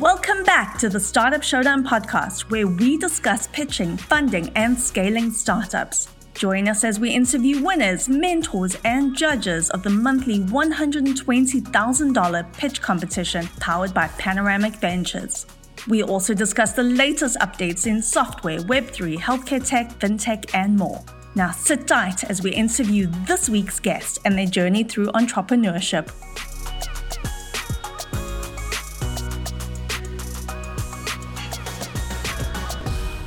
Welcome back to the Startup Showdown podcast, where we discuss pitching, funding, and scaling startups. Join us as we interview winners, mentors, and judges of the monthly $120,000 pitch competition powered by Panoramic Ventures. We also discuss the latest updates in software, Web3, healthcare tech, fintech, and more. Now sit tight as we interview this week's guest and their journey through entrepreneurship.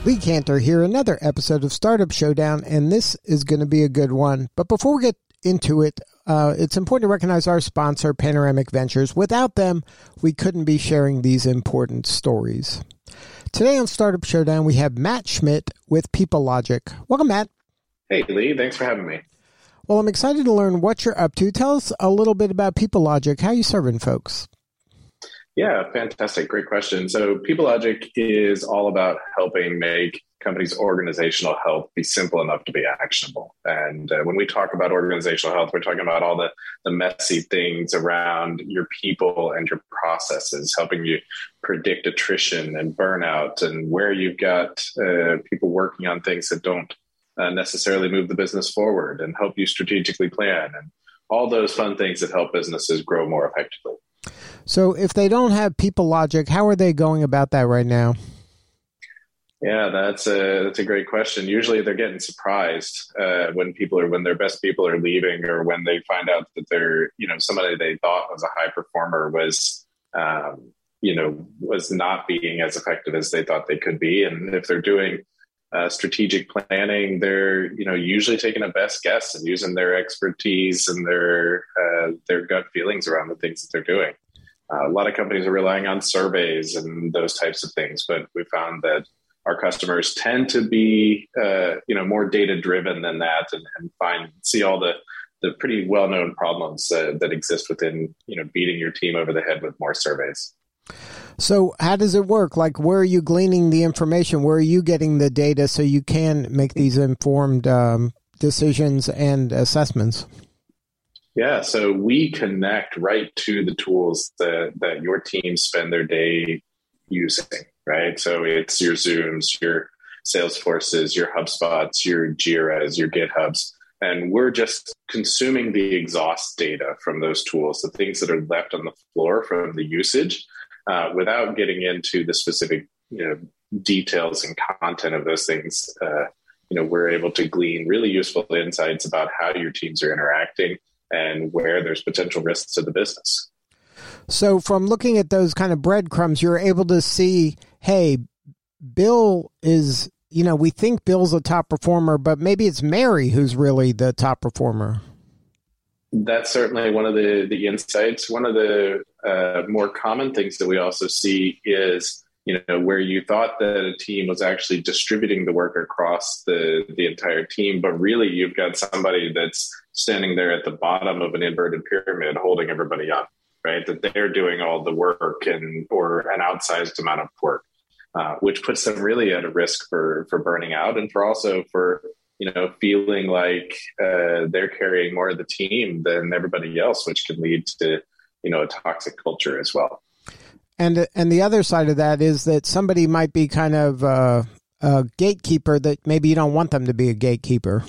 Lee Kantor here, another episode of Startup Showdown, and this is going to be a good one. But before we get into it, uh, it's important to recognize our sponsor, Panoramic Ventures. Without them, we couldn't be sharing these important stories. Today on Startup Showdown, we have Matt Schmidt with Peoplelogic. Welcome, Matt. Hey, Lee. Thanks for having me. Well, I'm excited to learn what you're up to. Tell us a little bit about Peoplelogic. How are you serving folks? Yeah, fantastic. Great question. So, Peoplelogic is all about helping make companies' organizational health be simple enough to be actionable. And uh, when we talk about organizational health, we're talking about all the, the messy things around your people and your processes, helping you predict attrition and burnout, and where you've got uh, people working on things that don't uh, necessarily move the business forward and help you strategically plan and all those fun things that help businesses grow more effectively. So if they don't have Peoplelogic, how are they going about that right now? Yeah, that's a that's a great question. Usually, they're getting surprised uh, when people are when their best people are leaving, or when they find out that they're you know somebody they thought was a high performer was um, you know was not being as effective as they thought they could be. And if they're doing uh, strategic planning, they're you know usually taking a best guess and using their expertise and their uh, their gut feelings around the things that they're doing. Uh, a lot of companies are relying on surveys and those types of things, but we found that our customers tend to be, uh, you know, more data driven than that, and, and, find see all the the pretty well known problems uh, that exist within, you know, beating your team over the head with more surveys. So, how does it work? Like, where are you gleaning the information? Where are you getting the data so you can make these informed um, decisions and assessments? Yeah, so we connect right to the tools that, that your team spend their day using, right? So it's your Zooms, your Salesforces, your HubSpots, your Jiras, your GitHubs. And we're just consuming the exhaust data from those tools, the things that are left on the floor from the usage, uh, without getting into the specific you know, details and content of those things. Uh, you know, we're able to glean really useful insights about how your teams are interacting and where there's potential risks to the business. So, from looking at those kind of breadcrumbs, you're able to see, hey, Bill is, you know, we think Bill's a top performer, but maybe it's Mary who's really the top performer. That's certainly one of the, the insights. One of the uh, more common things that we also see is you know where you thought that a team was actually distributing the work across the the entire team but really you've got somebody that's standing there at the bottom of an inverted pyramid holding everybody up right that they're doing all the work and or an outsized amount of work uh, which puts them really at a risk for for burning out and for also for you know feeling like uh, they're carrying more of the team than everybody else which can lead to you know a toxic culture as well and and the other side of that is that somebody might be kind of uh, a gatekeeper that maybe you don't want them to be a gatekeeper.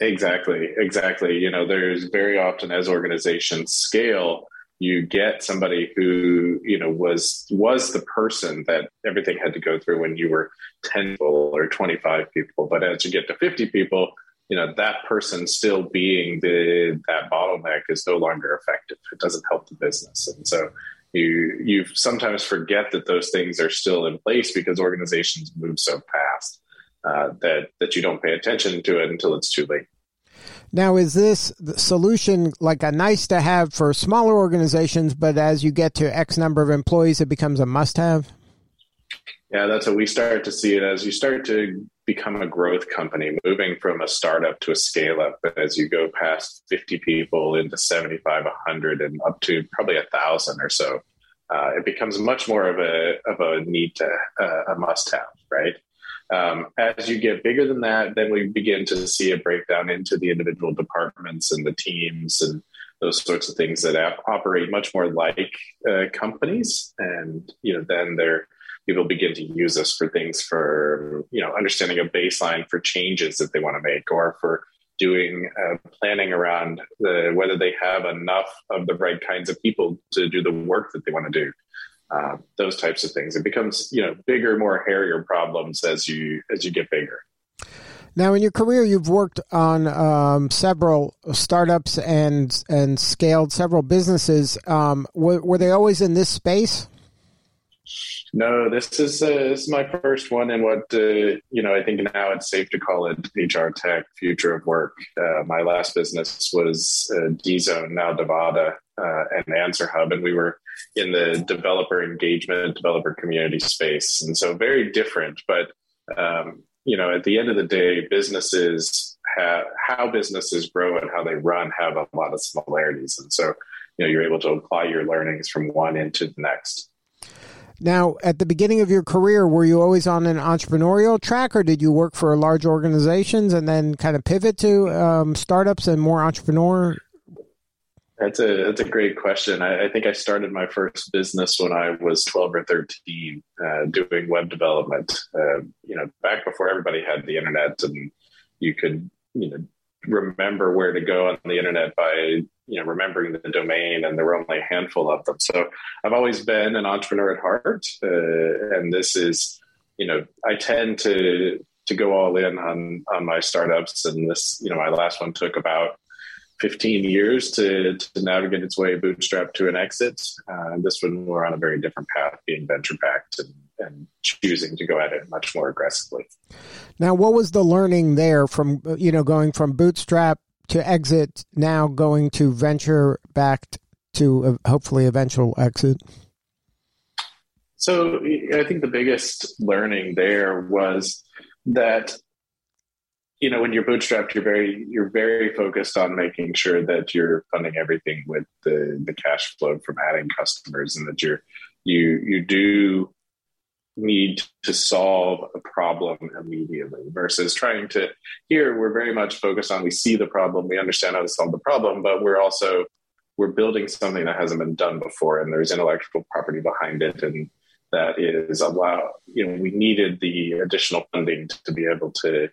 Exactly, exactly. You know, there's very often as organizations scale, you get somebody who you know was was the person that everything had to go through when you were 10 people or 25 people. But as you get to 50 people you know that person still being the that bottleneck is no longer effective. It doesn't help the business. And so you you sometimes forget that those things are still in place because organizations move so fast uh, that that you don't pay attention to it until it's too late. Now, is this solution like a nice to have for smaller organizations, but as you get to X number of employees, it becomes a must have? Yeah, that's what we start to see it as. You start to become a growth company, moving from a startup to a scale up. But As you go past 50 people into 75, 100, and up to probably a thousand or so, uh, it becomes much more of a of a need to uh, a must have, right? Um, as you get bigger than that, then we begin to see a breakdown into the individual departments and the teams and those sorts of things that ap- operate much more like uh, companies, and you know then they're people begin to use us for things for you know understanding a baseline for changes that they want to make or for doing uh, planning around the, whether they have enough of the right kinds of people to do the work that they want to do uh, those types of things. It becomes you know bigger more hairier problems as you as you get bigger. Now in your career you've worked on um, several startups and and scaled several businesses. Um, were, were they always in this space no, this is uh, this is my first one, and what uh, you know, I think now it's safe to call it HR tech, future of work. Uh, my last business was uh, DZone, now Devada, uh, and AnswerHub, and we were in the developer engagement, developer community space, and so very different. But um, you know, at the end of the day, businesses have how businesses grow and how they run have a lot of similarities, and so you know, you're able to apply your learnings from one into the next. Now, at the beginning of your career, were you always on an entrepreneurial track, or did you work for large organizations and then kind of pivot to um, startups and more entrepreneur? That's a that's a great question. I, I, think I started my first business when I was twelve or thirteen, uh, doing web development. Uh, you know, back before everybody had the internet, and you could you know remember where to go on the internet by you know remembering the domain and there were only a handful of them. So i've always been an entrepreneur at heart uh, and this is you know i tend to to go all in on on my startups and this you know my last one took about 15 years to, to navigate its way bootstrap to an exit. Uh, this one we're on a very different path being venture backed and, and choosing to go at it much more aggressively. Now what was the learning there from you know going from bootstrap to exit now going to venture backed to hopefully eventual exit? So I think the biggest learning there was that you know when you're bootstrapped you're very you're very focused on making sure that you're funding everything with the the cash flow from adding customers and that you're you you do need to solve a problem immediately versus trying to here we're very much focused on we see the problem we understand how to solve the problem but we're also we're building something that hasn't been done before and there's intellectual property behind it and that is allow you know we needed the additional funding to be able to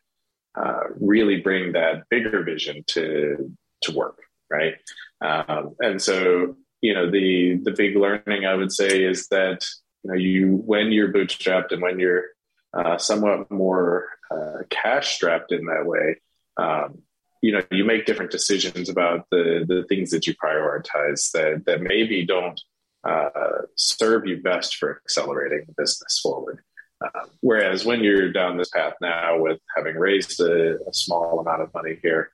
uh, really bring that bigger vision to to work right? Um, and so you know the the big learning i would say is that you know you when you're bootstrapped and when you're uh, somewhat more uh, cash strapped in that way um, you know you make different decisions about the the things that you prioritize that that maybe don't uh, serve you best for accelerating the business forward. Um, whereas when you're down this path now with having raised a, a small amount of money here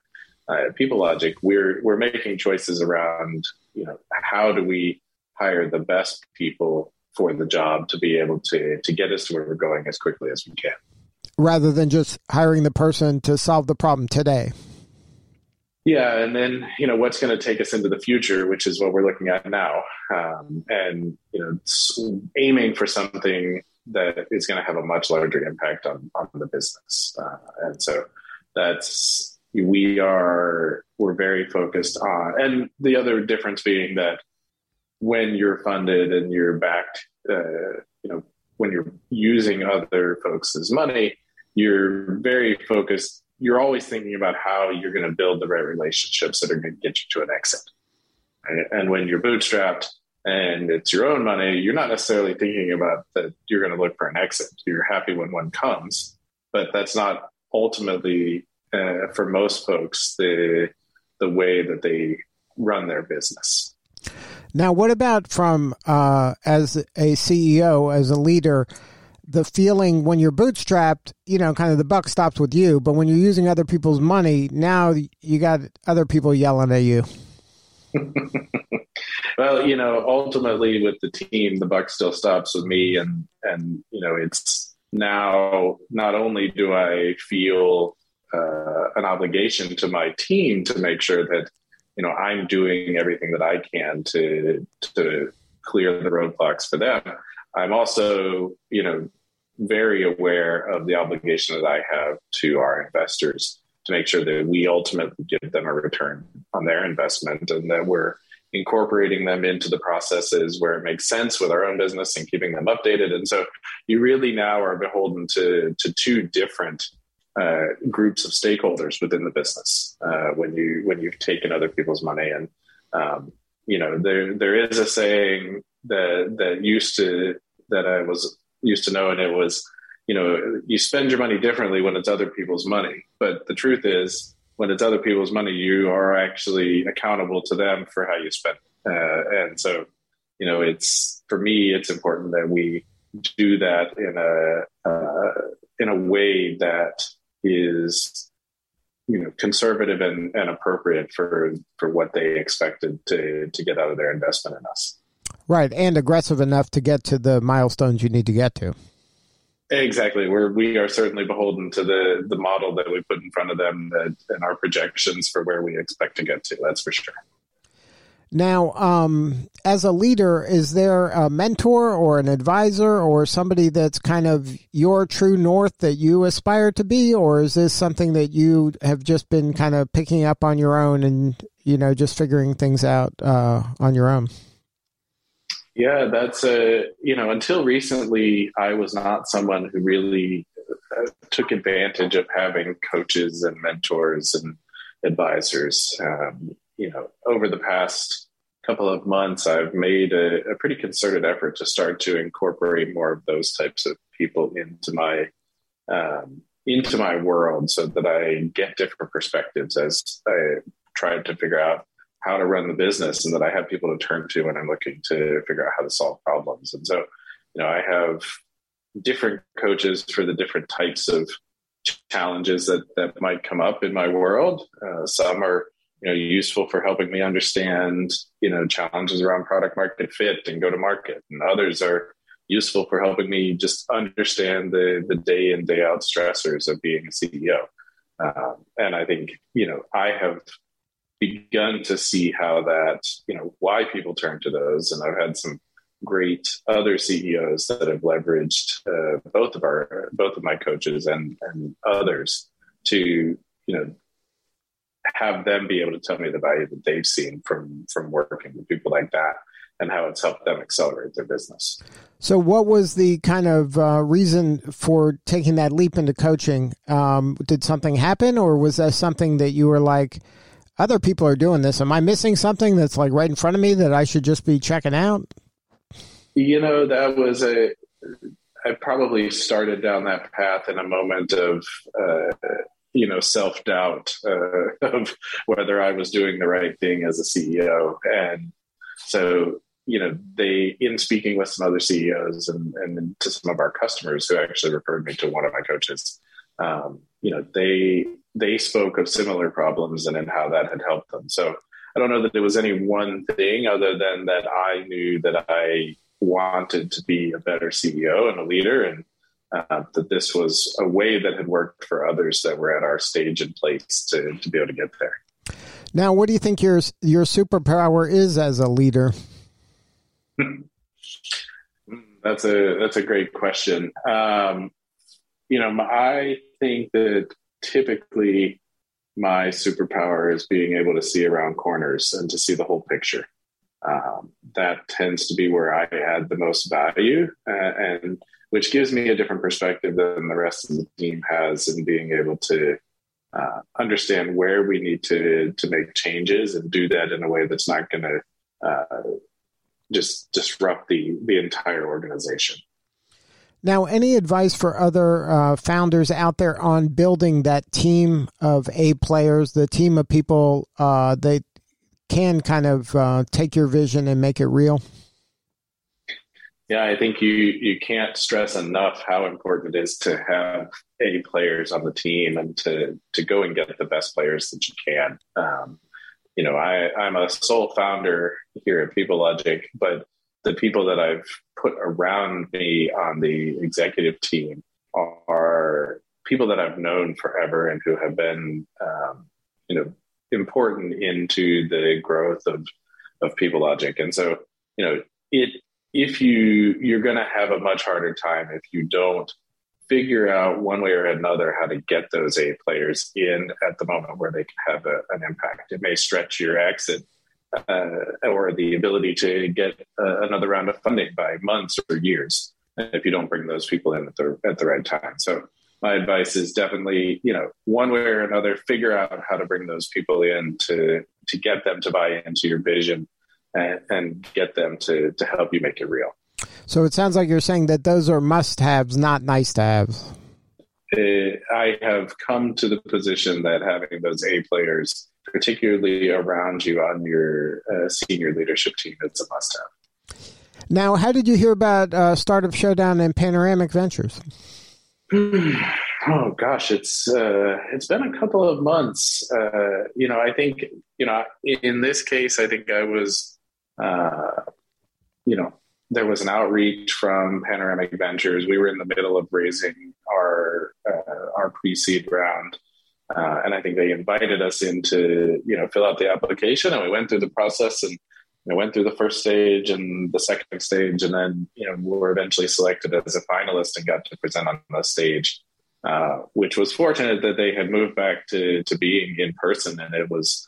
uh, Peoplelogic we're we're making choices around you know how do we hire the best people for the job to be able to to get us to where we're going as quickly as we can. Rather than just hiring the person to solve the problem today. Yeah and then you know what's going to take us into the future which is what we're looking at now. Um, and you know aiming for something that is going to have a much larger impact on on the business. Uh, and so that's we are we're very focused on and the other difference being that when you're funded and you're backed, uh, you know, when you're using other folks' money, you're very focused. You're always thinking about how you're going to build the right relationships that are going to get you to an exit. And when you're bootstrapped and it's your own money, you're not necessarily thinking about that you're going to look for an exit. You're happy when one comes, but that's not ultimately uh, for most folks the the way that they run their business. Now, what about from uh, as a CEO, as a leader, the feeling when you're bootstrapped, you know, kind of the buck stops with you, but when you're using other people's money, now you got other people yelling at you. well, you know, ultimately with the team, the buck still stops with me, and and you know, it's now not only do I feel uh, an obligation to my team to make sure that you know i'm doing everything that i can to to clear the roadblocks for them i'm also you know very aware of the obligation that i have to our investors to make sure that we ultimately give them a return on their investment and that we're incorporating them into the processes where it makes sense with our own business and keeping them updated. And so you really now are beholden to, to two different uh, groups of stakeholders within the business uh, when you when you've taken other people's money and um, you know there there is a saying that that used to that I was used to know and it was you know you spend your money differently when it's other people's money but the truth is when it's other people's money, you are actually accountable to them for how you spend it. Uh, and so, you know, it's for me, it's important that we do that in a uh, in a way that is you know conservative and, and appropriate for for what they expected to to get out of their investment in us. Right, and aggressive enough to get to the milestones you need to get to. Exactly. We're we are certainly beholden to the the model that we put in front of them that, and our projections for where we expect to get to. That's for sure. Now, um, as a leader, is there a mentor or an advisor or somebody that's kind of your true north that you aspire to be, or is this something that you have just been kind of picking up on your own and you know just figuring things out uh, on your own? Yeah, that's a, you know, until recently, I was not someone who really uh, took advantage of having coaches and mentors and advisors. Um, you know, over the past couple of months, I've made a, a, pretty concerted effort to start to incorporate more of those types of people into my um, into my world, so that I get different perspectives as I try to figure out how to run the business and that I have people to turn to when I'm looking to figure out how to solve problems. And so, you know, I have different coaches for the different types of challenges that, that might come up in my world. Uh, some are, you know, useful for helping me understand, you know, challenges around product market fit and go to market. And others are useful for helping me just understand the, the day in, day out stressors of being a CEO. Um, and I think, you know, I have begun to see how that, you know, why people turn to those. And I've had some great other CEOs that have leveraged uh, both of our, both of my coaches and, and others to, you know, have them be able to tell me the value that they've seen from, from working with people like that and how it's helped them accelerate their business. So, what was the kind of uh, reason for taking that leap into coaching? Um, did something happen, or was that something that you were like, other people are doing this. Am I missing something that's like right in front of me that I should just be checking out? You know, that was a. I probably started down that path in a moment of, uh, you know, self doubt uh, of whether I was doing the right thing as a CEO, and so you know, they in speaking with some other CEOs and and to some of our customers who actually referred me to one of my coaches. Um, you know, they they spoke of similar problems and in how that had helped them. So I don't know that there was any one thing other than that I knew that I wanted to be a better CEO and a leader, and uh, that this was a way that had worked for others that were at our stage and place to, to be able to get there. Now, what do you think your your superpower is as a leader? that's a that's a great question. Um, you know, I think that typically my superpower is being able to see around corners and to see the whole picture. Um, that tends to be where I add the most value, uh, and which gives me a different perspective than the rest of the team has in being able to uh, understand where we need to to make changes and do that in a way that's not going to uh, just disrupt the the entire organization. Now, any advice for other uh, founders out there on building that team of A players, the team of people uh, that can kind of uh, take your vision and make it real? Yeah, I think you you can't stress enough how important it is to have A players on the team and to to go and get the best players that you can. Um, you know, I, I'm a sole founder here at Peoplelogic, but the people that I've put around me on the executive team are people that I've known forever and who have been, um, you know, important into the growth of of Peoplelogic. And so, you know, it if you you're going to have a much harder time if you don't figure out one way or another how to get those A players in at the moment where they can have a, an impact. It may stretch your exit uh, or the ability to get uh, another round of funding by months or years if you don't bring those people in at the at the right time. So my advice is definitely, you know, one way or another, figure out how to bring those people in to to get them to buy into your vision and, and get them to to help you make it real. So it sounds like you're saying that those are must haves, not nice to haves. Uh, I have come to the position that having those A players, particularly around you on your uh, senior leadership team, is a must have. Now, how did you hear about uh, Startup Showdown and Panoramic Ventures? oh gosh, it's uh, it's been a couple of months. Uh, you know, I think you know in this case, I think I was, uh, you know, there was an outreach from Panoramic Ventures. We were in the middle of raising our uh, our pre-seed round, uh, and I think they invited us in to you know fill out the application, and we went through the process and know, went through the first stage and the second stage, and then you know we were eventually selected as a finalist and got to present on the stage, uh, which was fortunate that they had moved back to to being in person, and it was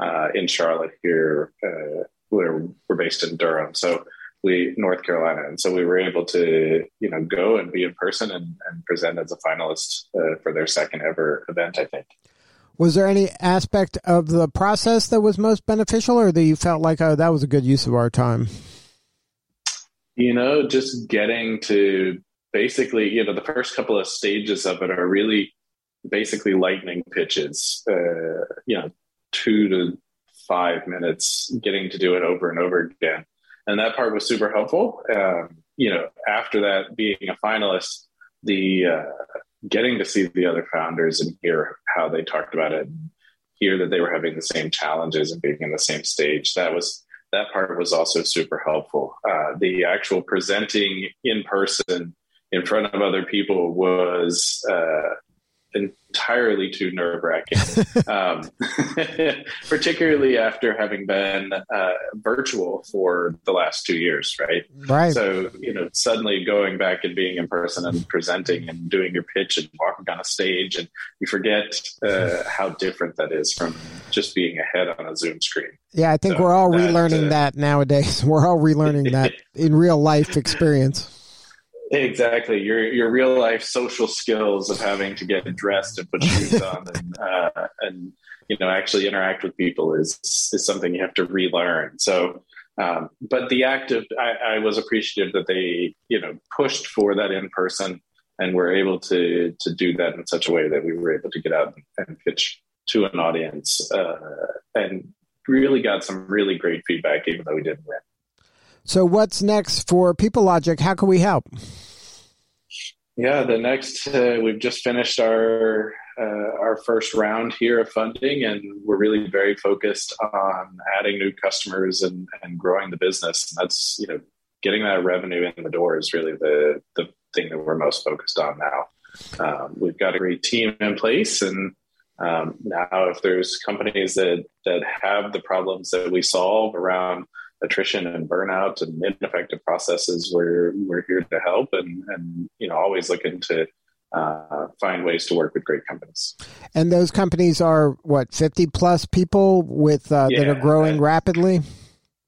uh, in Charlotte here, uh, where we're based in Durham, so we North Carolina, and so we were able to you know go and be in person and, and present as a finalist uh, for their second ever event. I think. Was there any aspect of the process that was most beneficial, or that you felt like oh, that was a good use of our time? You know, just getting to basically, you know, the first couple of stages of it are really basically lightning pitches. Uh, you know, two to five minutes, getting to do it over and over again and that part was super helpful. Um, you know, after that, being a finalist, the uh, getting to see the other founders and hear how they talked about it, hear that they were having the same challenges and being in the same stage. That was that part was also super helpful. Uh, the actual presenting in person in front of other people was uh, entirely too nerve wracking, um, particularly after having been uh, virtual for the last two years, right? Right. So, you know, suddenly going back and being in person and presenting and doing your pitch and walking on a stage, and you forget uh, how different that is from just being ahead on a Zoom screen. Yeah, I think so we're all that, relearning uh, that nowadays. We're all relearning that in real life experience. Exactly. Your your real life social skills of having to get dressed and put shoes on and uh, and you know actually interact with people is is something you have to relearn. So, um, but the act of I, I, was appreciative that they you know pushed for that in person and were able to to do that in such a way that we were able to get out and pitch to an audience uh, and really got some really great feedback even though we didn't win. So, what's next for Peoplelogic? How can we help? Yeah, the next uh, we've just finished our uh, our first round here of funding, and we're really very focused on adding new customers and, and growing the business. And that's you know getting that revenue in the door is really the the thing that we're most focused on now. Um, we've got a great team in place, and um, now if there's companies that that have the problems that we solve around attrition and burnout and ineffective processes, we're we're here to help and and you know always looking to uh, find ways to work with great companies. And those companies are what fifty plus people with uh, yeah, that are growing uh, rapidly.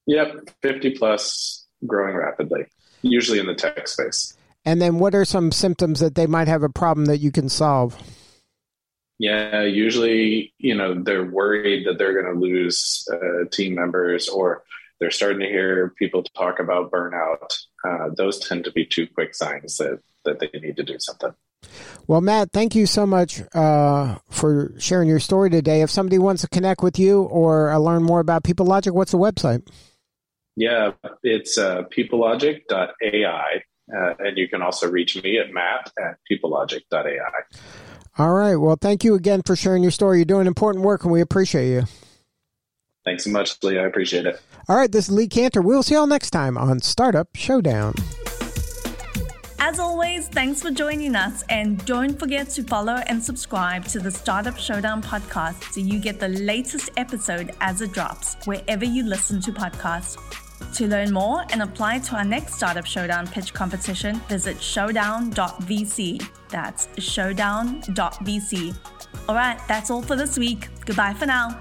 Yep, fifty plus, growing rapidly, usually in the tech space. And then, what are some symptoms that they might have a problem that you can solve? Yeah, usually, you know, they're worried that they're going to lose uh, team members or they're starting to hear people talk about burnout. Uh, those tend to be two quick signs that, that they need to do something. Well, Matt, thank you so much uh, for sharing your story today. If somebody wants to connect with you or uh, learn more about Peoplelogic, what's the website? Yeah, it's uh, peoplelogic.ai. Uh, and you can also reach me at matt at peoplelogic.ai. All right. Well, thank you again for sharing your story. You're doing important work, and we appreciate you. Thanks so much, Lee. I appreciate it. All right, this is Lee Kantor. We'll see y'all next time on Startup Showdown. As always, thanks for joining us, and don't forget to follow and subscribe to the Startup Showdown podcast so you get the latest episode as it drops wherever you listen to podcasts. To learn more and apply to our next Startup Showdown pitch competition, visit showdown.vc. That's showdown.vc. All right, that's all for this week. Goodbye for now.